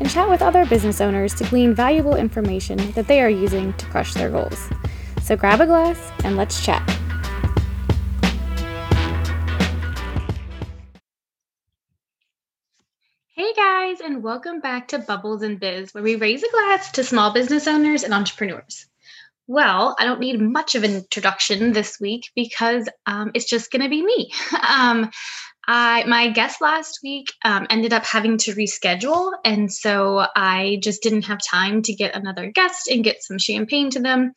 and chat with other business owners to glean valuable information that they are using to crush their goals. So grab a glass and let's chat. Hey guys, and welcome back to Bubbles and Biz, where we raise a glass to small business owners and entrepreneurs. Well, I don't need much of an introduction this week because um, it's just going to be me. Um, I my guest last week um, ended up having to reschedule, and so I just didn't have time to get another guest and get some champagne to them.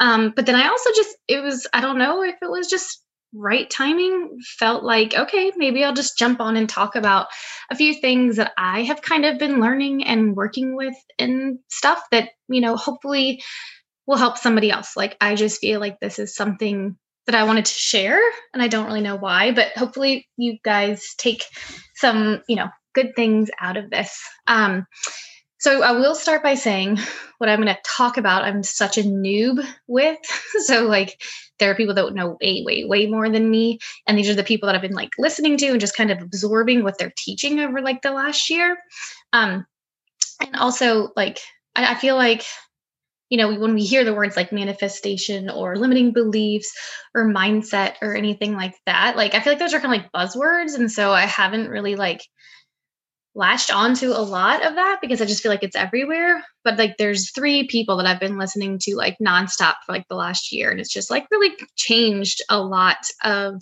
Um, but then I also just it was I don't know if it was just right timing. Felt like okay, maybe I'll just jump on and talk about a few things that I have kind of been learning and working with and stuff that you know hopefully will help somebody else. Like I just feel like this is something that I wanted to share, and I don't really know why, but hopefully you guys take some, you know, good things out of this. Um, so I will start by saying what I'm going to talk about. I'm such a noob with, so like there are people that know way, way, way more than me, and these are the people that I've been like listening to and just kind of absorbing what they're teaching over like the last year. Um, and also like I, I feel like you know, when we hear the words like manifestation or limiting beliefs or mindset or anything like that, like I feel like those are kind of like buzzwords. And so I haven't really like latched onto a lot of that because I just feel like it's everywhere. But like there's three people that I've been listening to like nonstop for like the last year. And it's just like really changed a lot of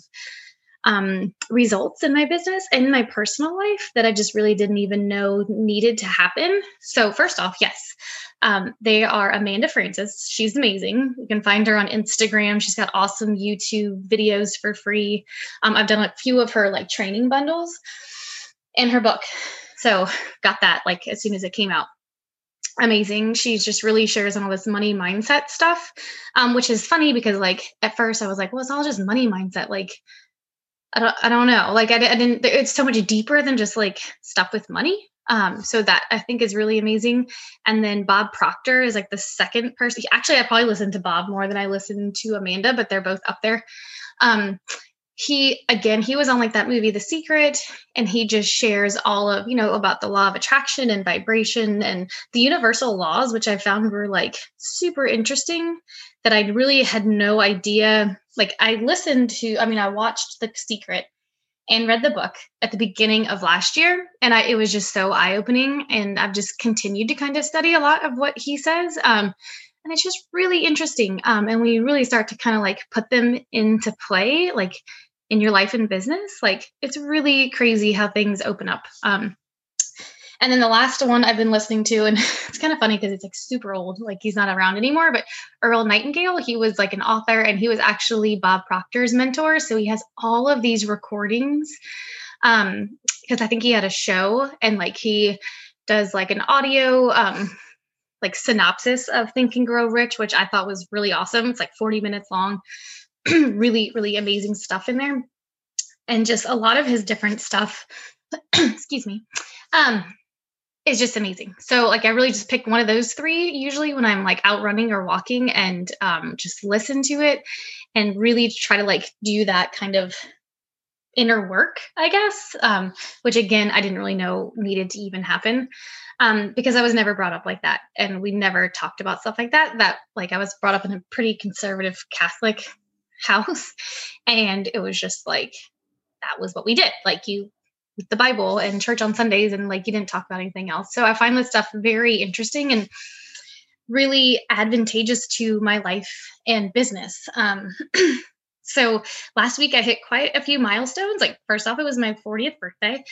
um, results in my business and my personal life that I just really didn't even know needed to happen. So, first off, yes, um, they are Amanda Frances. She's amazing. You can find her on Instagram. She's got awesome YouTube videos for free. Um, I've done a few of her like training bundles and her book. So, got that like as soon as it came out amazing. She just really shares on all this money mindset stuff, um, which is funny because like at first I was like, well, it's all just money mindset. Like I don't, I don't know. Like I, I didn't, it's so much deeper than just like stuff with money. Um, so that I think is really amazing. And then Bob Proctor is like the second person. Actually, I probably listened to Bob more than I listened to Amanda, but they're both up there. Um, he again he was on like that movie the secret and he just shares all of you know about the law of attraction and vibration and the universal laws which i found were like super interesting that i really had no idea like i listened to i mean i watched the secret and read the book at the beginning of last year and i it was just so eye-opening and i've just continued to kind of study a lot of what he says um, and it's just really interesting um, and we really start to kind of like put them into play like in your life and business like it's really crazy how things open up um, and then the last one I've been listening to, and it's kind of funny because it's like super old, like he's not around anymore, but Earl Nightingale, he was like an author and he was actually Bob Proctor's mentor. So he has all of these recordings. Um, because I think he had a show and like he does like an audio um like synopsis of Think and Grow Rich, which I thought was really awesome. It's like 40 minutes long, really, really amazing stuff in there. And just a lot of his different stuff. excuse me. Um, is just amazing. So like I really just pick one of those three usually when I'm like out running or walking and um, just listen to it and really try to like do that kind of inner work, I guess, um, which again, I didn't really know needed to even happen um, because I was never brought up like that. And we never talked about stuff like that. That like I was brought up in a pretty conservative Catholic house. And it was just like, that was what we did. Like you the Bible and church on Sundays, and like you didn't talk about anything else. So I find this stuff very interesting and really advantageous to my life and business. Um, so last week I hit quite a few milestones. Like first off, it was my 40th birthday,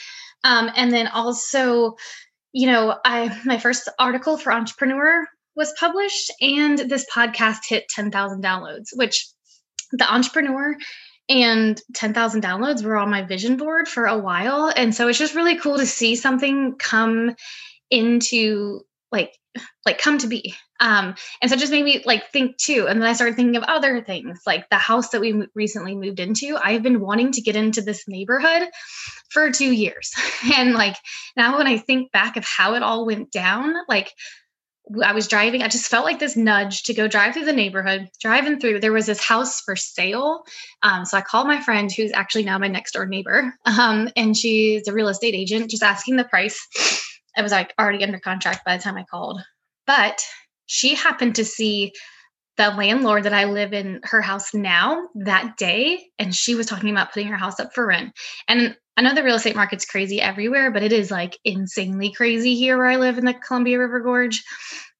um, and then also, you know, I my first article for Entrepreneur was published, and this podcast hit 10,000 downloads, which the Entrepreneur and 10,000 downloads were on my vision board for a while. And so it's just really cool to see something come into like like come to be. Um and so it just made me like think too. And then i started thinking of other things like the house that we recently moved into. I've been wanting to get into this neighborhood for two years. And like now when i think back of how it all went down like I was driving, I just felt like this nudge to go drive through the neighborhood. Driving through, there was this house for sale. Um, so I called my friend, who's actually now my next door neighbor, um, and she's a real estate agent, just asking the price. I was like already under contract by the time I called. But she happened to see the landlord that I live in her house now that day, and she was talking about putting her house up for rent. And I know the real estate market's crazy everywhere, but it is like insanely crazy here where I live in the Columbia River Gorge.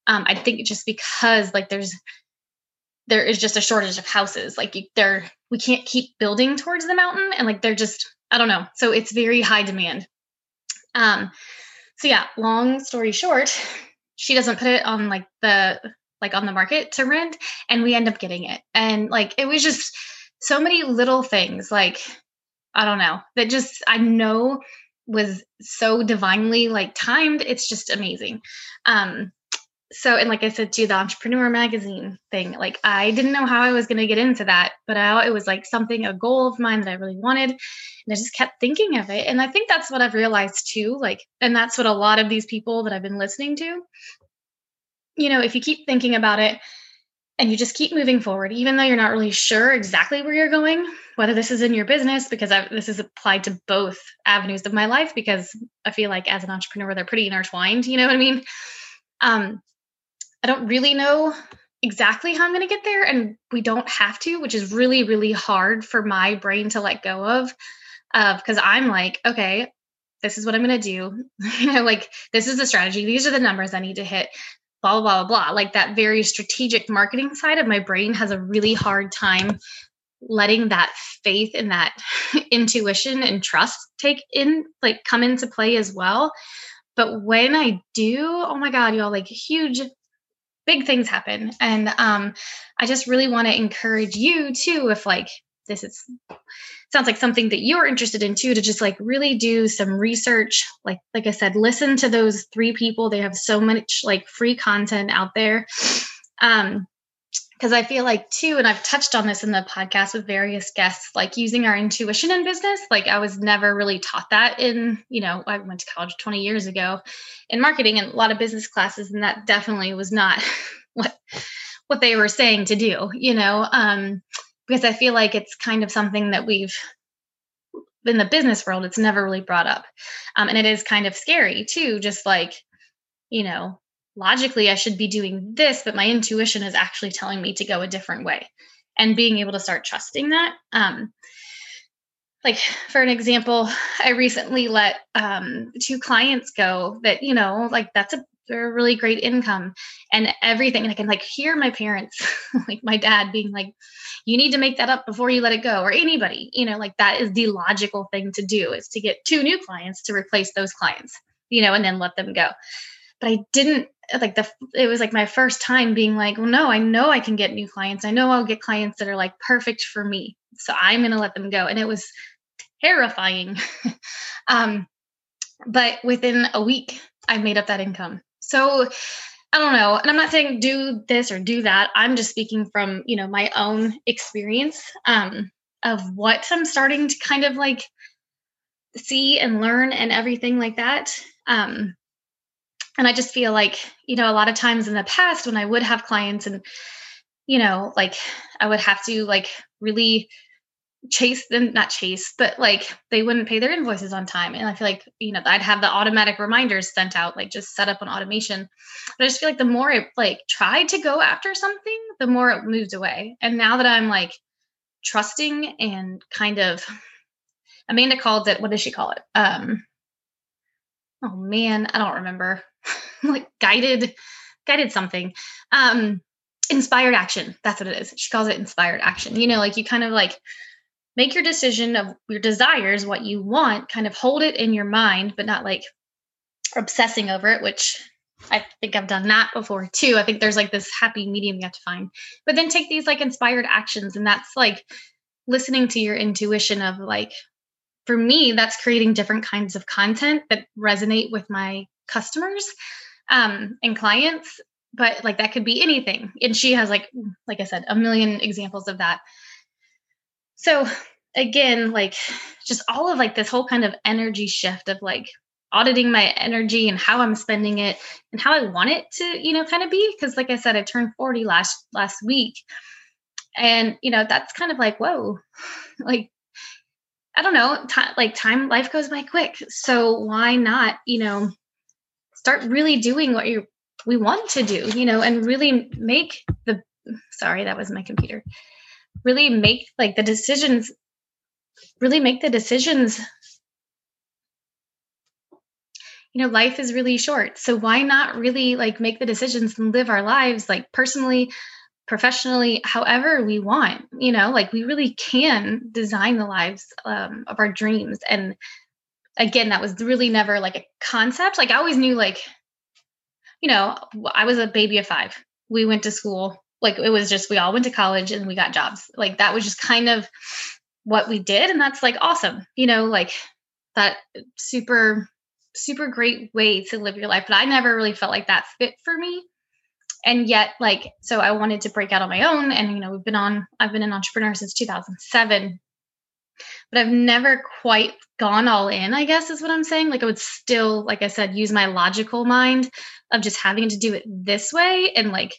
Um, I think just because like there's there is just a shortage of houses. Like there, we can't keep building towards the mountain, and like they're just I don't know. So it's very high demand. Um, so yeah, long story short, she doesn't put it on like the like on the market to rent, and we end up getting it. And like it was just so many little things like I don't know, that just I know was so divinely like timed. It's just amazing. Um, so and like I said to the entrepreneur magazine thing, like I didn't know how I was going to get into that, but I, it was like something a goal of mine that I really wanted, and I just kept thinking of it. And I think that's what I've realized too. Like, and that's what a lot of these people that I've been listening to. You know, if you keep thinking about it and you just keep moving forward, even though you're not really sure exactly where you're going, whether this is in your business, because I, this is applied to both avenues of my life, because I feel like as an entrepreneur, they're pretty intertwined. You know what I mean? Um, I don't really know exactly how I'm going to get there, and we don't have to, which is really, really hard for my brain to let go of. Because uh, I'm like, okay, this is what I'm going to do. you know, like this is the strategy. These are the numbers I need to hit blah, blah, blah, blah. Like that very strategic marketing side of my brain has a really hard time letting that faith and that intuition and trust take in, like come into play as well. But when I do, oh my God, y'all, like huge, big things happen. And um, I just really want to encourage you too, if like this is sounds like something that you're interested in too to just like really do some research. Like like i said listen to those three people. They have so much like free content out there. Um because i feel like too and i've touched on this in the podcast with various guests like using our intuition in business like i was never really taught that in you know i went to college 20 years ago in marketing and a lot of business classes and that definitely was not what what they were saying to do you know? Um because I feel like it's kind of something that we've in the business world, it's never really brought up. Um, and it is kind of scary too, just like, you know, logically I should be doing this, but my intuition is actually telling me to go a different way and being able to start trusting that. Um, like for an example, I recently let um, two clients go that, you know, like that's a they're a really great income and everything. And I can like hear my parents, like my dad being like, you need to make that up before you let it go, or anybody, you know, like that is the logical thing to do is to get two new clients to replace those clients, you know, and then let them go. But I didn't like the it was like my first time being like, well, no, I know I can get new clients. I know I'll get clients that are like perfect for me. So I'm gonna let them go. And it was terrifying. um, but within a week, I made up that income so I don't know. And I'm not saying do this or do that. I'm just speaking from, you know, my own experience um, of what I'm starting to kind of like see and learn and everything like that. Um, and I just feel like, you know, a lot of times in the past when I would have clients and, you know, like I would have to like really chase them not chase but like they wouldn't pay their invoices on time. And i feel like you know i'd have the automatic reminders sent out like just set up an automation. But i just feel like the more i like tried to go after something the more it moved away. And now that i'm like trusting and kind of amanda called it what does she call it? Um oh man i don't remember. Like guided guided something. Um inspired action. That's what it is. She calls it inspired action. You know like you kind of like make your decision of your desires, what you want, kind of hold it in your mind, but not like obsessing over it, which I think I've done that before too. I think there's like this happy medium you have to find. But then take these like inspired actions. And that's like listening to your intuition of like, for me, that's creating different kinds of content that resonate with my customers. um, and clients, but like that could be anything. And she has like, like I said, a million examples of that. So again, like just all of like this whole kind of energy shift of like auditing my energy and how I'm spending it and how I want it to, you know, kind of be. Cause like I said, I turned 40 last last week. And, you know, that's kind of like, whoa, like I don't know, t- like time, life goes by quick. So why not, you know, start really doing what you we want to do, you know, and really make the sorry, that was my computer. Really make like the decisions really make the decisions. You know life is really short so why not really like make the decisions and live our lives like personally professionally however we want you know? Like we really can design the lives um, of our dreams and again that was really never like a concept. Like i always knew like you know i was a baby of five. We went to school like it was just we all went to college and we got jobs. Like that was just kind of what we did and that's like awesome you know like that super super great way to live your life but i never really felt like that fit for me. And yet like so i wanted to break out on my own and you know we've been on i've been an entrepreneur since 2007 but i've never quite gone all in i guess is what i'm saying. Like i would still like i said use my logical mind of just having to do it this way and like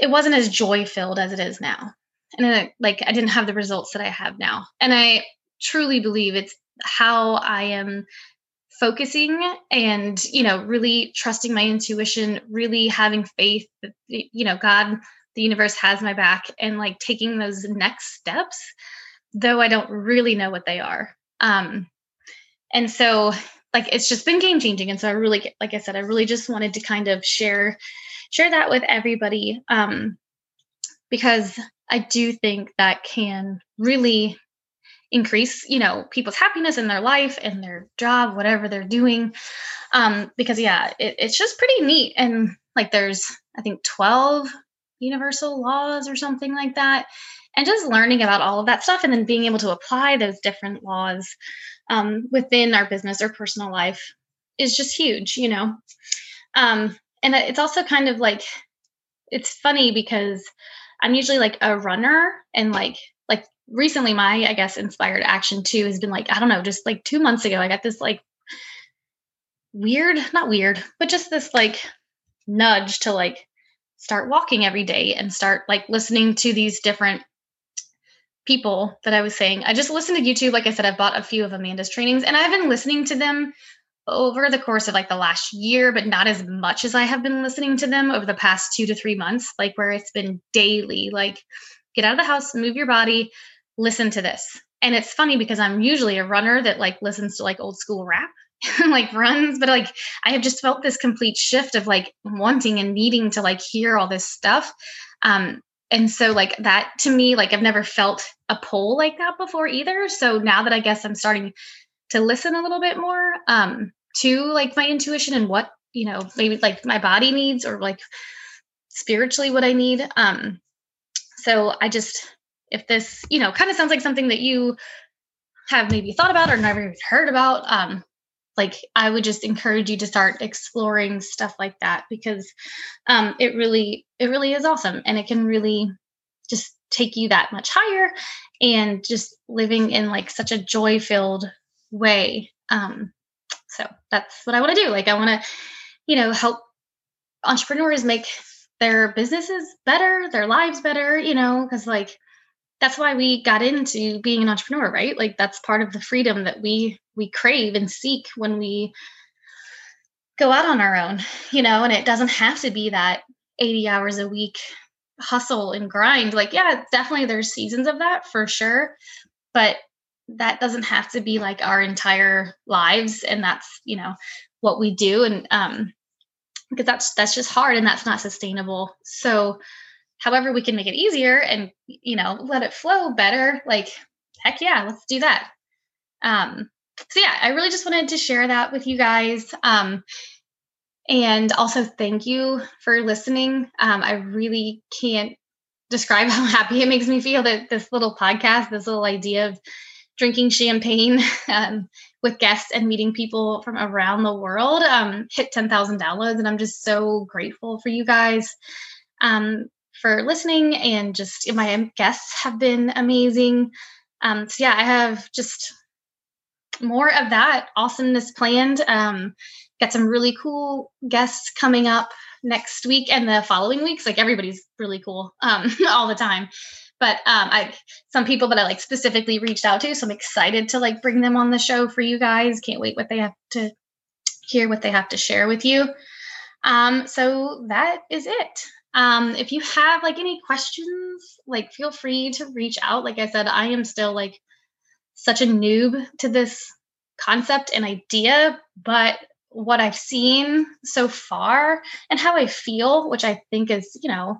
it wasn't as joy filled as it is now. And then like i didn't have the results that i have now. And i truly believe it's how i am focusing and you know really trusting my intuition really having faith that you know god the universe has my back and like taking those next steps though i don't really know what they are. Um and so like it's just been game changing and so i really like i said i really just wanted to kind of share share that with everybody um because i do think that can really increase you know people's happiness in their life and their job whatever they're doing. Um because yeah it, it's just pretty neat. And like there's i think 12 universal laws or something like that. And just learning about all of that stuff and then being able to apply those different laws um, within our business or personal life is just huge you know? Um and it's also kind of like it's funny because i'm usually like a runner and like like recently my i guess inspired action too has been like i don't know just like two months ago i got this like weird not weird but just this like nudge to like start walking every day and start like listening to these different people that i was saying. I just listened to youtube. Like i said i've bought a few of amanda's trainings and i've been listening to them over the course of like the last year but not as much as i have been listening to them over the past two to three months like where it's been daily like get out of the house move your body listen to this. And it's funny because I'm usually a runner that like listens to like old school rap, like runs, but like I have just felt this complete shift of like wanting and needing to like hear all this stuff. Um, and so like that to me, like I've never felt a pull like that before either. So now that I guess I'm starting to listen a little bit more um to like my intuition and what, you know, maybe like my body needs or like spiritually what I need. Um so I just if this, you know, kind of sounds like something that you have maybe thought about or never even heard about, um, like I would just encourage you to start exploring stuff like that because um, it really, it really is awesome, and it can really just take you that much higher, and just living in like such a joy-filled way. Um, so that's what I want to do. Like I want to, you know, help entrepreneurs make their businesses better, their lives better, you know, because like that's why we got into being an entrepreneur right like that's part of the freedom that we we crave and seek when we go out on our own you know and it doesn't have to be that 80 hours a week hustle and grind like yeah definitely there's seasons of that for sure but that doesn't have to be like our entire lives and that's you know what we do and um because that's that's just hard and that's not sustainable. So however we can make it easier and you know let it flow better like heck yeah let's do that. Um so yeah i really just wanted to share that with you guys um and also thank you for listening. Um i really can't describe how happy it makes me feel that this little podcast this little idea of drinking champagne um, with guests and meeting people from around the world um, hit 10,000 downloads. And I'm just so grateful for you guys um, for listening. And just my guests have been amazing. Um, so, yeah, I have just more of that awesomeness planned. Um, got some really cool guests coming up next week and the following weeks. Like everybody's really cool um, all the time but um, I some people that I like specifically reached out to, so I'm excited to like bring them on the show for you guys. Can't wait what they have to hear, what they have to share with you. Um, so that is it. Um, if you have like any questions, like feel free to reach out. Like I said, I am still like such a noob to this concept and idea, but what I've seen so far and how I feel, which I think is, you know,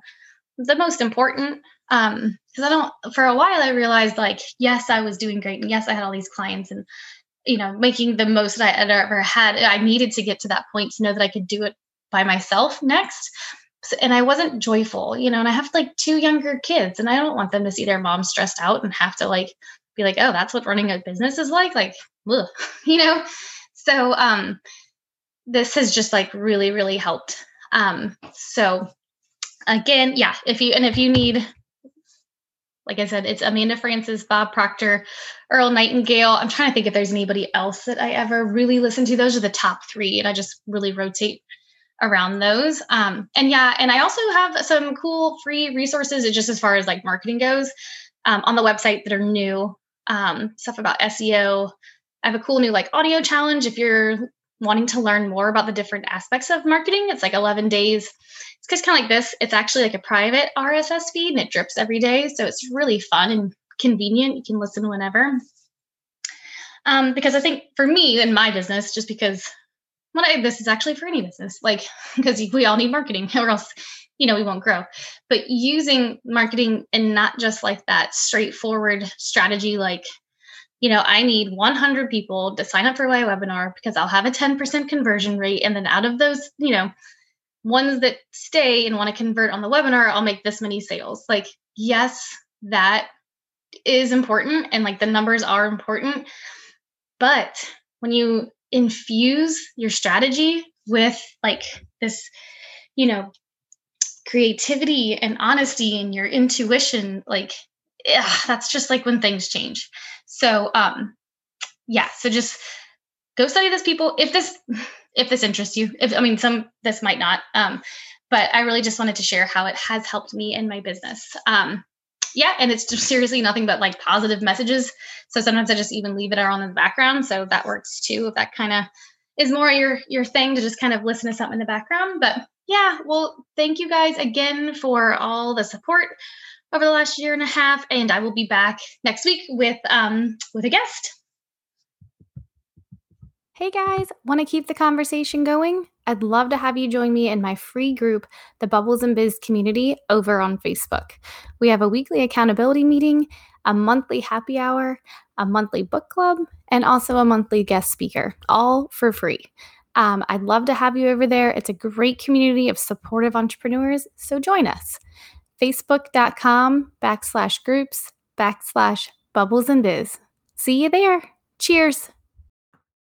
the most important um because i don't for a while i realized like yes i was doing great and yes i had all these clients and you know making the most that i had ever had. I needed to get to that point to know that i could do it by myself next. So, and i wasn't joyful you know and i have like two younger kids and i don't want them to see their mom stressed out and have to like be like oh that's what running a business is like? Like ugh, you know? So um this has just like really really helped. Um so again yeah if you and if you need like I said, it's Amanda Frances, Bob Proctor, Earl Nightingale. I'm trying to think if there's anybody else that I ever really listened to. Those are the top three, and I just really rotate around those. Um, and yeah, and I also have some cool free resources just as far as like marketing goes um, on the website that are new. Um, stuff about SEO. I have a cool new like audio challenge if you're wanting to learn more about the different aspects of marketing. It's like 11 days it's just kind of like this. It's actually like a private RSS feed and it drips every day. So it's really fun and convenient. You can listen whenever. Um, because I think for me in my business, just because when I this is actually for any business, like because we all need marketing or else you know we won't grow. But using marketing and not just like that straightforward strategy, like you know, I need 100 people to sign up for my webinar because I'll have a 10% conversion rate. And then out of those, you know, ones that stay and want to convert on the webinar, I'll make this many sales. Like, yes, that is important and like the numbers are important. But when you infuse your strategy with like this, you know, creativity and honesty and your intuition, like, yeah, that's just like when things change. So, um, yeah, so just go study this people. If this, if this interests you. If I mean, some this might not, um, but I really just wanted to share how it has helped me in my business. Um, yeah, and it's just seriously nothing but like positive messages. So sometimes I just even leave it on in the background, so that works too. If that kind of is more your your thing to just kind of listen to something in the background. But yeah, well, thank you guys again for all the support over the last year and a half, and I will be back next week with um with a guest. Hey guys, want to keep the conversation going? I'd love to have you join me in my free group, the Bubbles and Biz community, over on Facebook. We have a weekly accountability meeting, a monthly happy hour, a monthly book club, and also a monthly guest speaker, all for free. Um, I'd love to have you over there. It's a great community of supportive entrepreneurs, so join us. Facebook.com backslash groups backslash bubbles and biz. See you there. Cheers.